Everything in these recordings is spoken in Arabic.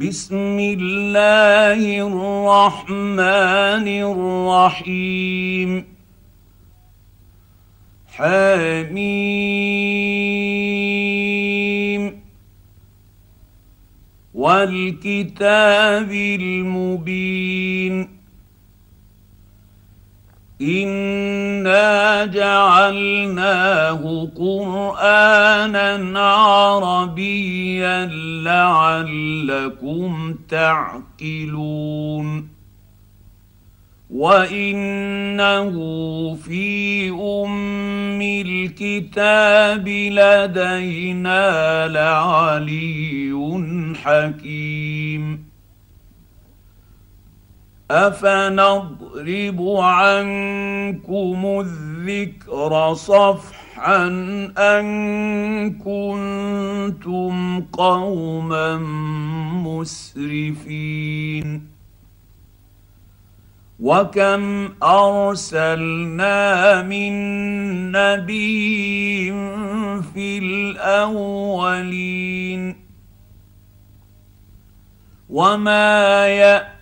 بسم الله الرحمن الرحيم. حميم. والكتاب المبين. انا جعلناه قرانا عربيا لعلكم تعقلون وانه في ام الكتاب لدينا لعلي حكيم افنضرب عنكم الذكر صفحا ان كنتم قوما مسرفين وكم ارسلنا من نبي في الاولين وما ياتي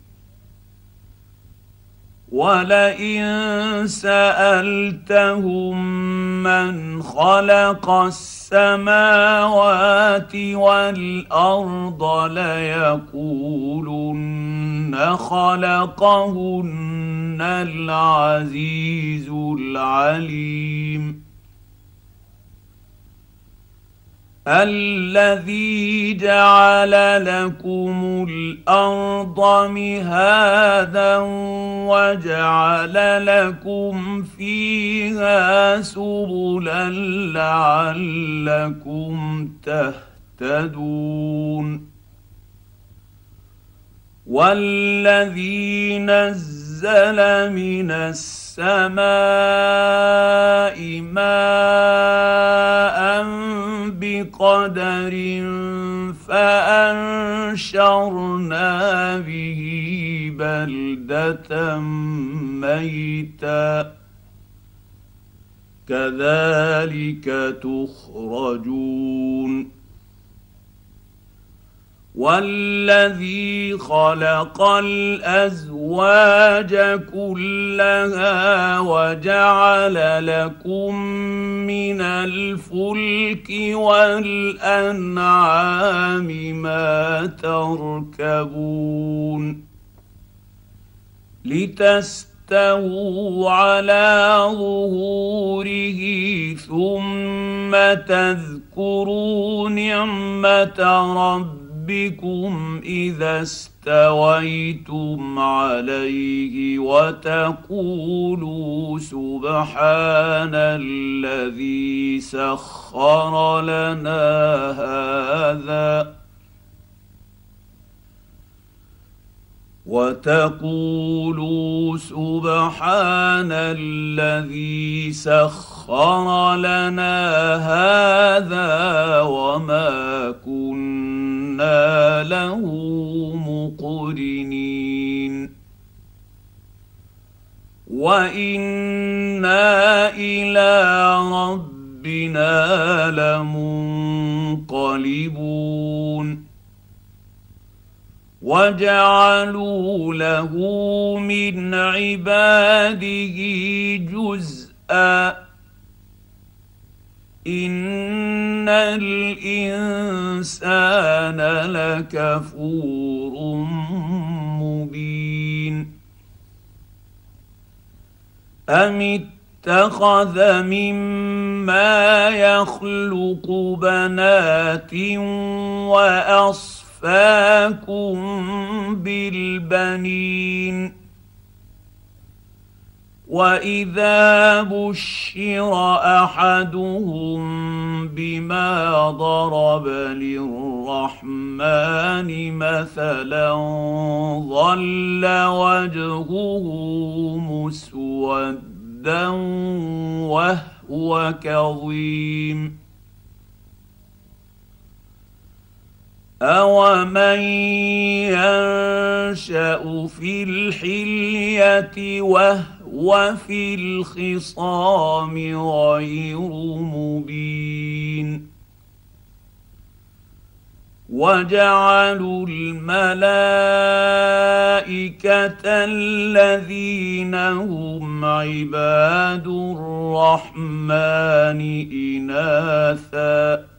ولئن سالتهم من خلق السماوات والارض ليقولن خلقهن العزيز العليم الذي جعل لكم الأرض مهادا وجعل لكم فيها سبلا لعلكم تهتدون والذي نزل من السماء ماء بقدر فأنشرنا به بلدة ميتا. كذلك تخرجون. والذي خلق الازواج كلها وجعل لكم من الفلك والانعام ما تركبون لتستووا على ظهوره ثم تذكروا نعمه ربكم ربكم إذا استويتم عليه وتقولوا سبحان الذي سخر لنا هذا وتقولوا سبحان الذي سخر لنا هذا وما كنا له مقرنين وأنا إلى ربنا لمنقلبون وجعلوا له من عباده جزءا ان الانسان لكفور مبين ام اتخذ مما يخلق بنات واصفى اصفاكم بالبنين واذا بشر احدهم بما ضرب للرحمن مثلا ظل وجهه مسودا وهو كظيم أومن ينشأ في الحلية وهو في الخصام غير مبين. وجعلوا الملائكة الذين هم عباد الرحمن إناثاً.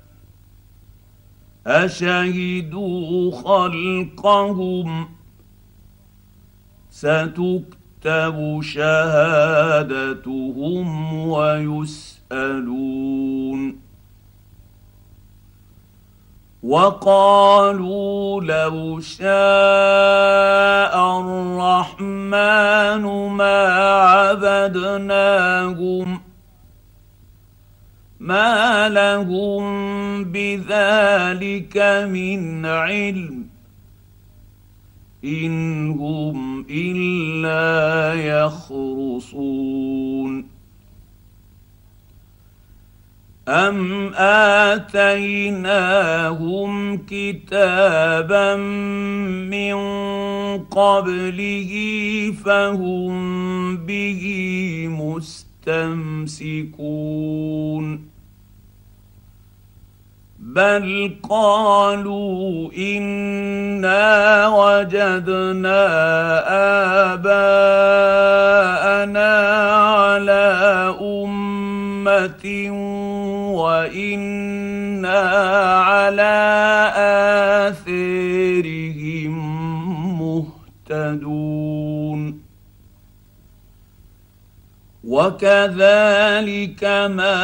أشهدوا خلقهم. ستكتب شهادتهم ويسألون. وقالوا لو شاء الرحمن ما عبدناهم ما لهم بذلك من علم. ان هم الا يخرصون ام اتيناهم كتابا من قبله فهم به مستمسكون بل قالوا انا وجدنا اباءنا على امه وأنا على اثارهم مهتدون وكذلك ما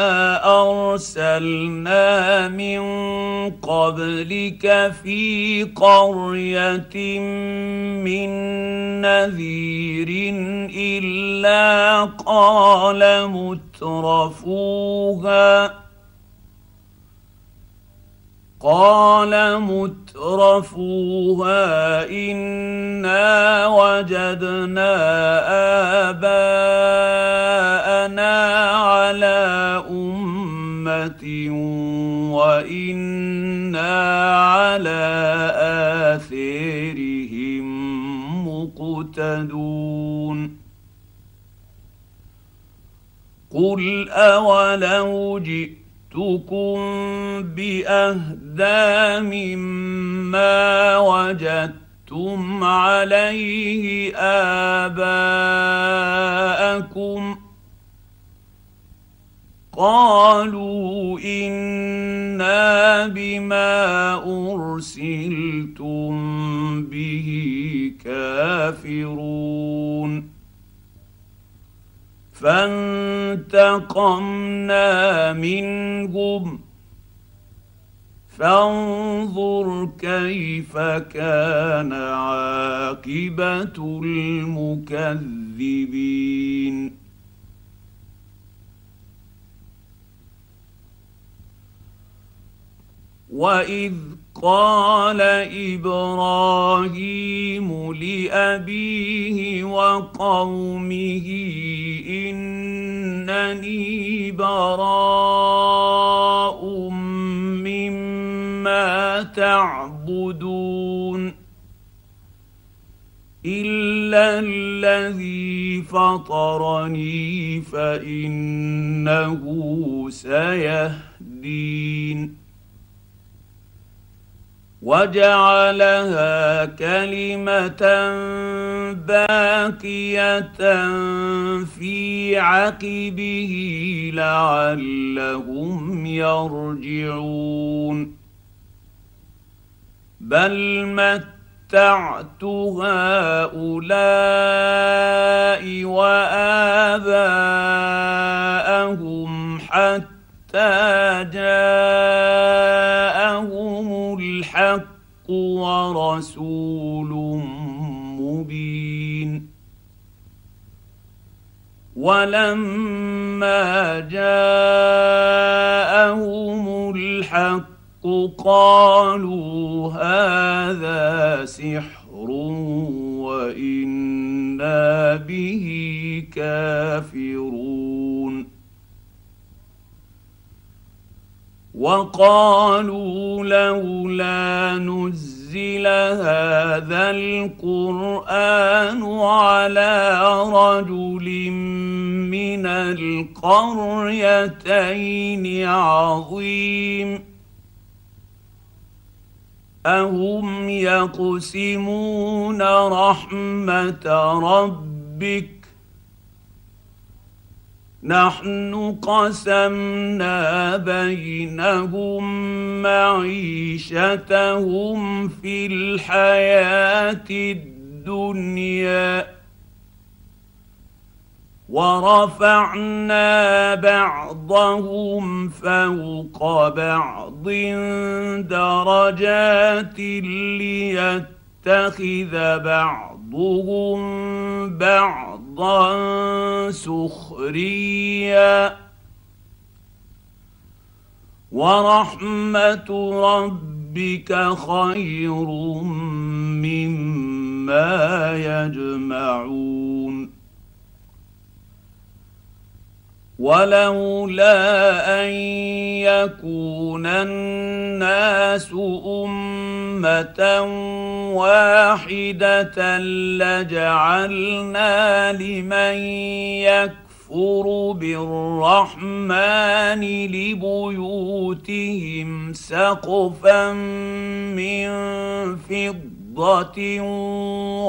أرسلنا من قبلك في قرية من نذير إلا قال مترفوها قال مترفوها إنا وجدنا آباءنا على أمة وإنا على آثارهم مقتدون. قل أولو جئت جئتكم باهدى مما وجدتم عليه اباءكم قالوا أنا بما ارسلتم به كافرون فانتقمنا منهم. فانظر كيف كان عاقبة المكذبين. واذ قال إبراهيم لابيه وقومه إنني براء مما تعبدون إلا الذي فطرني فإنه سيهدين. وجعلها كلمة باقية في عقبه لعلهم يرجعون. بل متعت هؤلاء وآباءهم حتى جاءهم الحق ورسول مبين ولما جاءهم الحق قالوا هذا سحر وإنا به كافرون. وقالوا لولا نزل هذا القرآن على رجل من القريتين عظيم. أهم يقسمون رحمة ربك نحن قسمنا بينهم معيشتهم في الحياة الدنيا ورفعنا بعضهم فوق بعض درجات ليتخذ بعضهم بعضا حظا سخريا. ورحمه ربك خير مما يجمعون. ولولا ان يكون الناس امه واحدة لجعلنا لمن يكفر بالرحمن لبيوتهم سقفا من فضة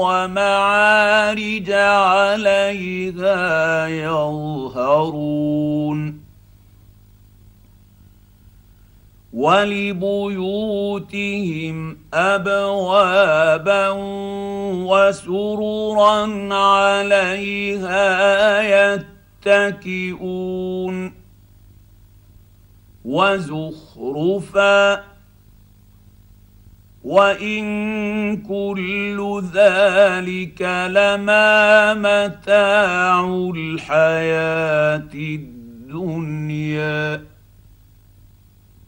ومعارج عليها يظهرون ولبيوتهم ابوابا وسررا عليها يتكئون وزخرفا وإن كل ذلك لما متاع الحياة الدنيا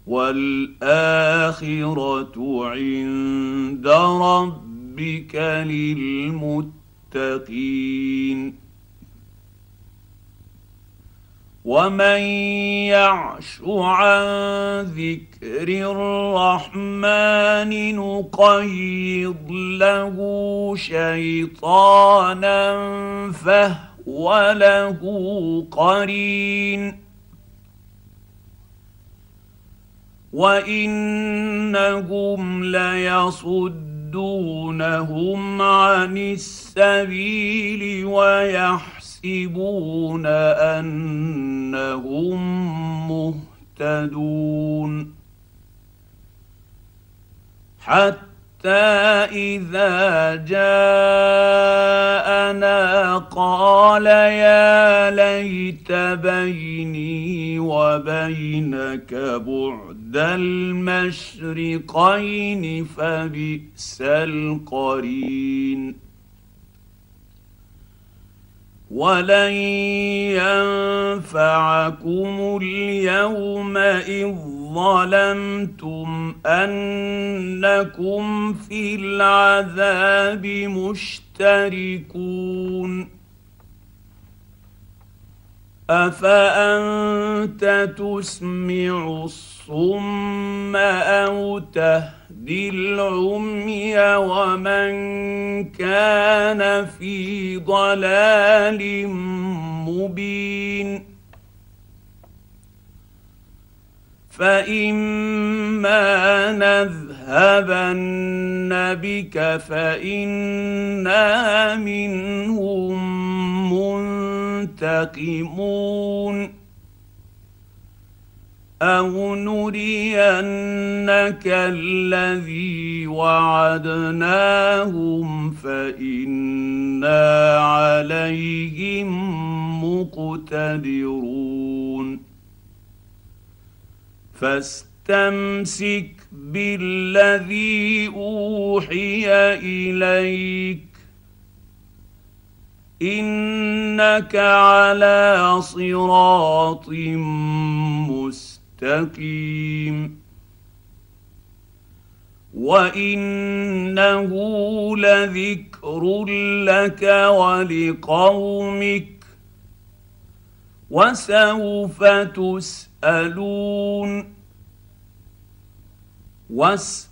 والاخره عند ربك للمتقين ومن يعش عن ذكر الرحمن نقيض له شيطانا فهو له قرين وانهم ليصدونهم عن السبيل ويحسبون يحسبون انهم مهتدون حتى اذا جاءنا قال يا ليت بيني وبينك بعد المشرقين فبئس القرين. ولن ينفعكم اليوم اذ ظلمتم انكم في العذاب مشتركون. افانت تسمع الصم أو تهدي العمي ومن كان في ضلال مبين فاما نذهبن بك فانا منهم منتقمون أو نرينك الذي وعدناهم فانا عليهم مقتدرون فاستمسك بالذي اوحي اليك انك على صراط مستقيم وإنه لذكر لك ولقومك وسوف تسألون. واسأل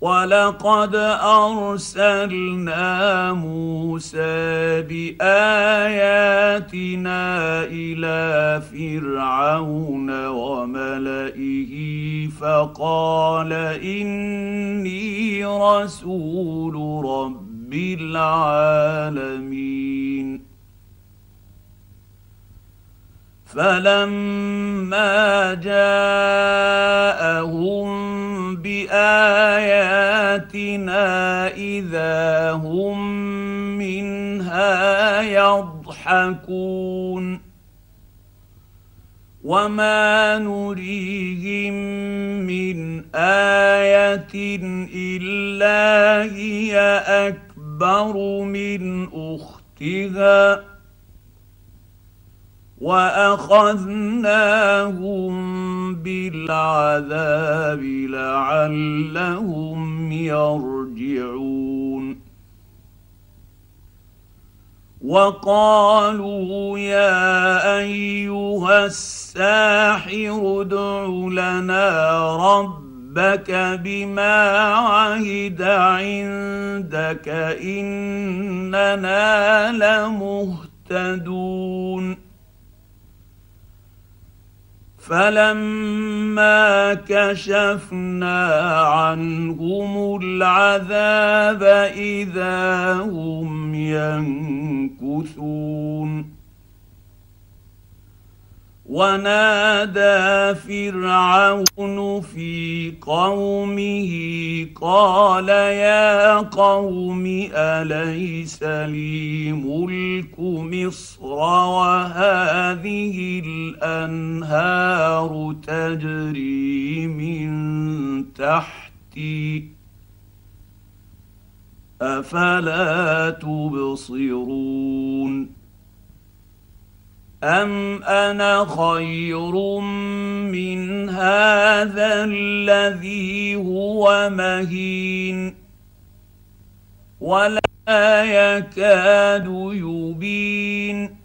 ولقد ارسلنا موسى باياتنا إلى فرعون وملئه فقال اني رسول رب العالمين فلما جاءهم بآياتنا إذا هم منها يضحكون. وما نريهم من إيه الا هي اكبر من اختها. واخذناهم بالعذاب لعلهم يرجعون وقالوا يا ايها الساحر ادع لنا ربك بما عهد عندك اننا لمهتدون فلما كشفنا عنهم العذاب إذا هم ينكثون. ونادى فرعون في قومه قال يا قوم أليس لي ملك مصر وهذه الأنهار تجري من تحتي أفلا تبصرون ام أنا خير من هذا الذي هو مهين ولا يكاد يبين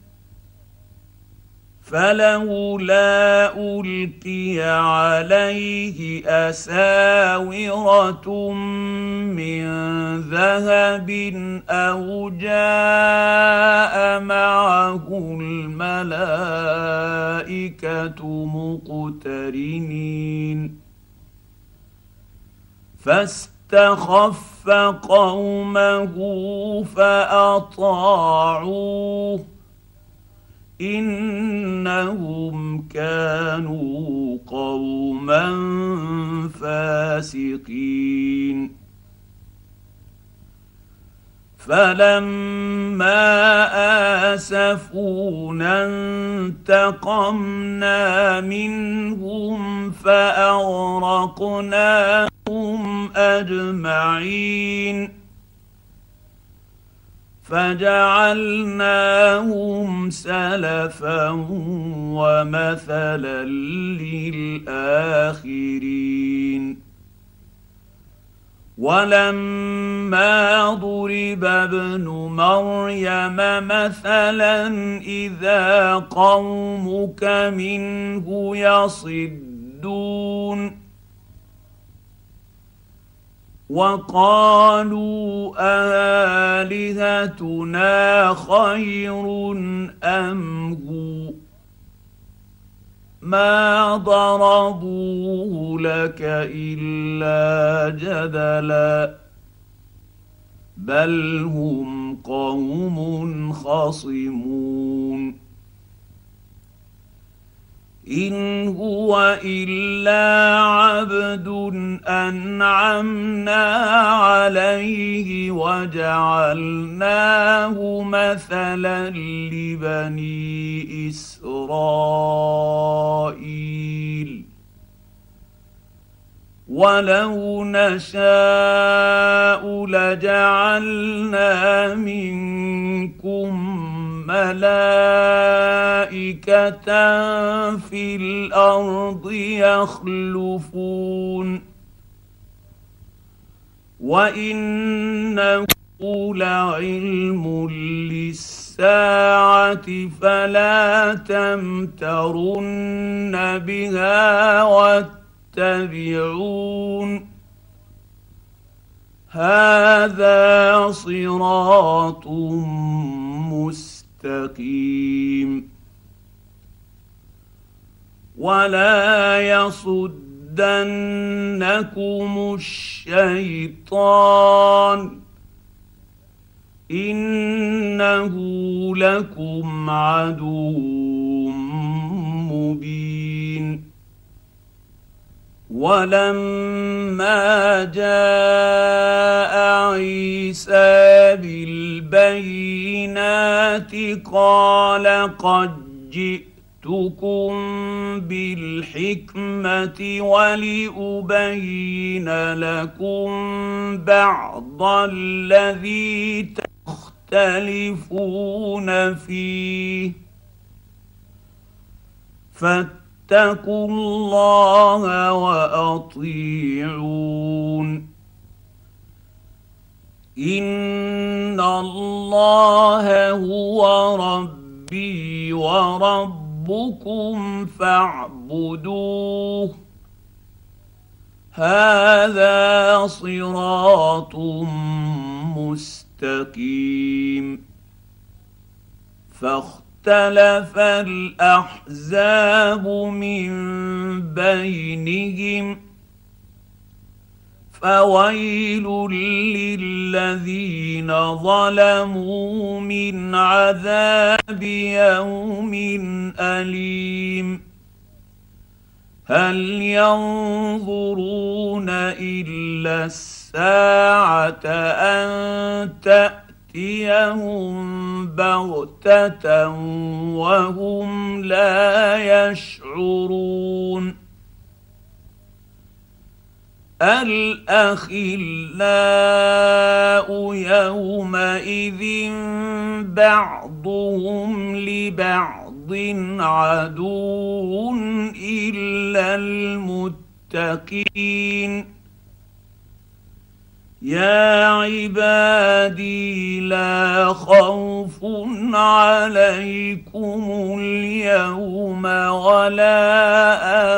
فلولا ألقي عليه أساورة من ذهب أو جاء معه الملائكة مقترنين. فاستخف قومه فأطاعوه. إنهم كانوا قوما فاسقين. فلما آسفونا انتقمنا منهم فأغرقناهم أجمعين. فجعلناهم سلفا ومثلا للآخرين. ولما ضرب ابن مريم مثلا إذا قومك منه يصدون. وقالوا آلهتنا خير أم هو؟ ما ضربوه لك إلا جدلا. بل هم قوم خصمون. إن هو إلا عبد أنعمنا عليه وجعلناه مثلا لبني إسرائيل. ولو نشاء لجعلنا منكم ملائكة في الأرض يخلفون. وإنه لعلم للساعة فلا تمترن بها واتبعون. هذا صراط مستقيم. مستقيم ولا يصدنكم الشيطان إنه لكم عدو مبين ولما جاء عيسى بالبينات قال قد جئتكم بالحكمة ولأبين لكم بعض الذي تختلفون فيه. فاتقوا الله وأطيعون. إن الله هو ربي وربكم فاعبدوه. هذا صراط مستقيم. فاختاروا اختلف الأحزاب من بينهم فويل للذين ظلموا من عذاب يوم أليم هل ينظرون إلا الساعة أن تأتي تاتيهم بغتة وهم لا يشعرون. الأخلاء يومئذ بعضهم لبعض عدو إلا المتقين. يا عبادي لا خوف عليكم اليوم ولا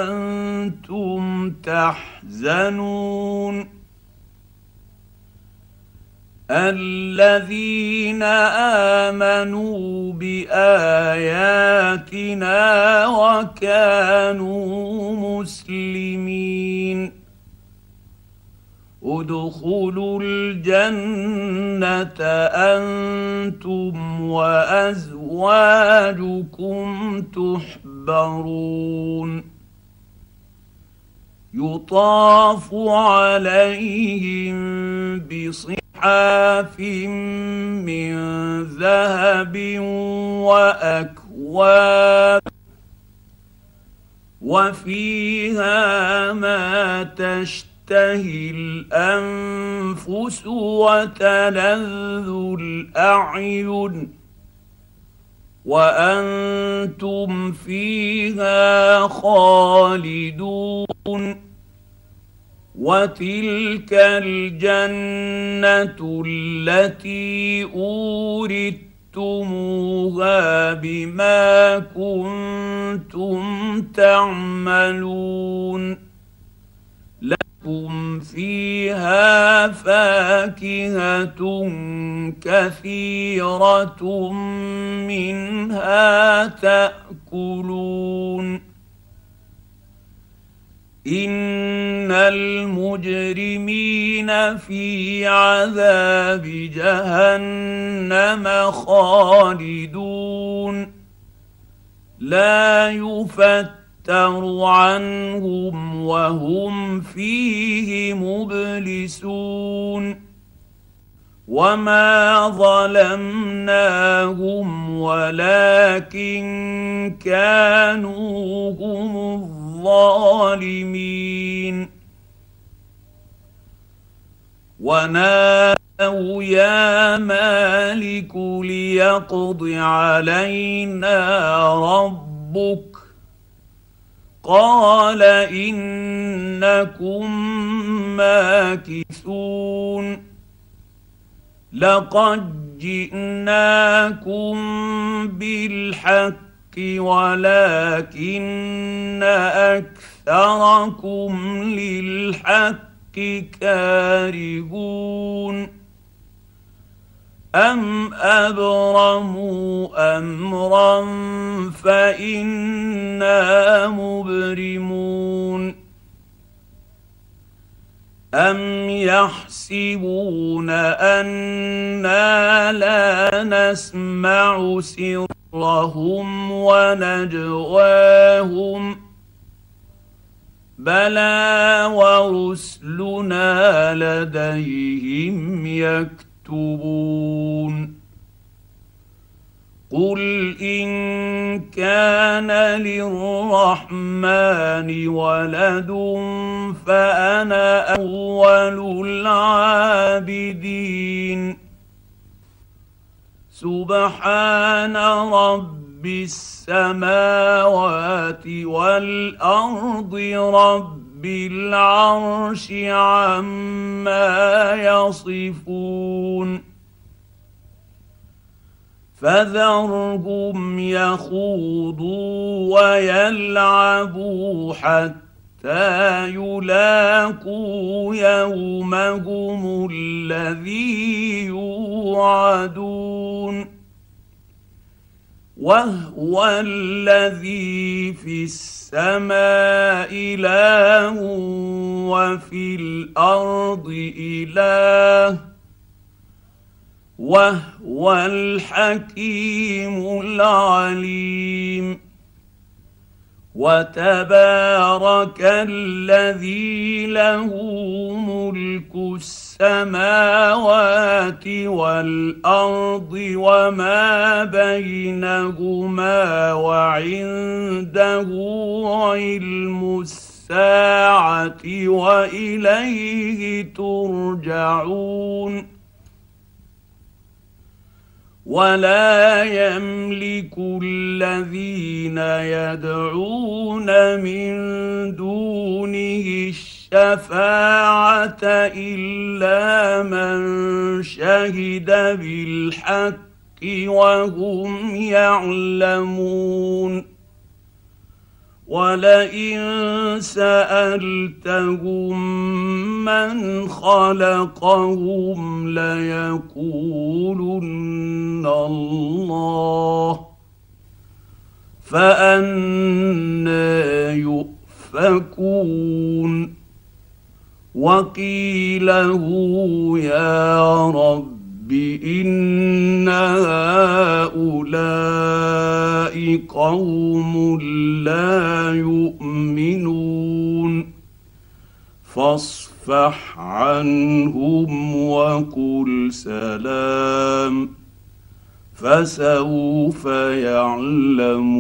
أنتم تحزنون. الذين آمنوا بآياتنا وكانوا مسلمين. ادخلوا الجنة أنتم وأزواجكم تحبرون. يطاف عليهم بصحاف من ذهب وأكواب وفيها ما تشتهي تشتهي الانفس وتلذ الاعين وأنتم فيها خالدون وتلك الجنه التي اورثتموها بما كنتم تعملون لكم فيها فاكهه كثيره منها تاكلون ان المجرمين في عذاب جهنم خالدون لا يفتح يفتر عنهم وهم فيه مبلسون وما ظلمناهم ولكن كانوا هم الظالمين ونادوا يا مالك ليقض علينا ربك قال انكم ماكثون لقد جئناكم بالحق ولكن اكثركم للحق كارهون ام ابرموا امرا فانا مبرمون ام يحسبون أنا لا نسمع سرهم ونجواهم بلى ورسلنا لديهم يكتبون قل إن كان للرحمن ولد فأنا أول العابدين. سبحان رب السماوات والأرض رب العرش عما يصفون. فذرهم يخوضوا ويلعبوا حتى يلاقوا يومهم الذي يوعدون. وهو الذي في السماء اله وفي الأرض اله وهو الحكيم العليم وتبارك الذي له ملك السماوات والأرض وما بينهما وعنده علم الساعة وإليه ترجعون. ولا يملك الذين يدعون من دونه الشفاعة إلا من شهد بالحق وهم يعلمون. ولئن سألتهم من خلقهم ليقولن الله. فأنا يؤفكون. وقيله يا رب إن هؤلاء قوم لا يؤمنون فاصفح عنهم وقل سلام فسوف يعلمون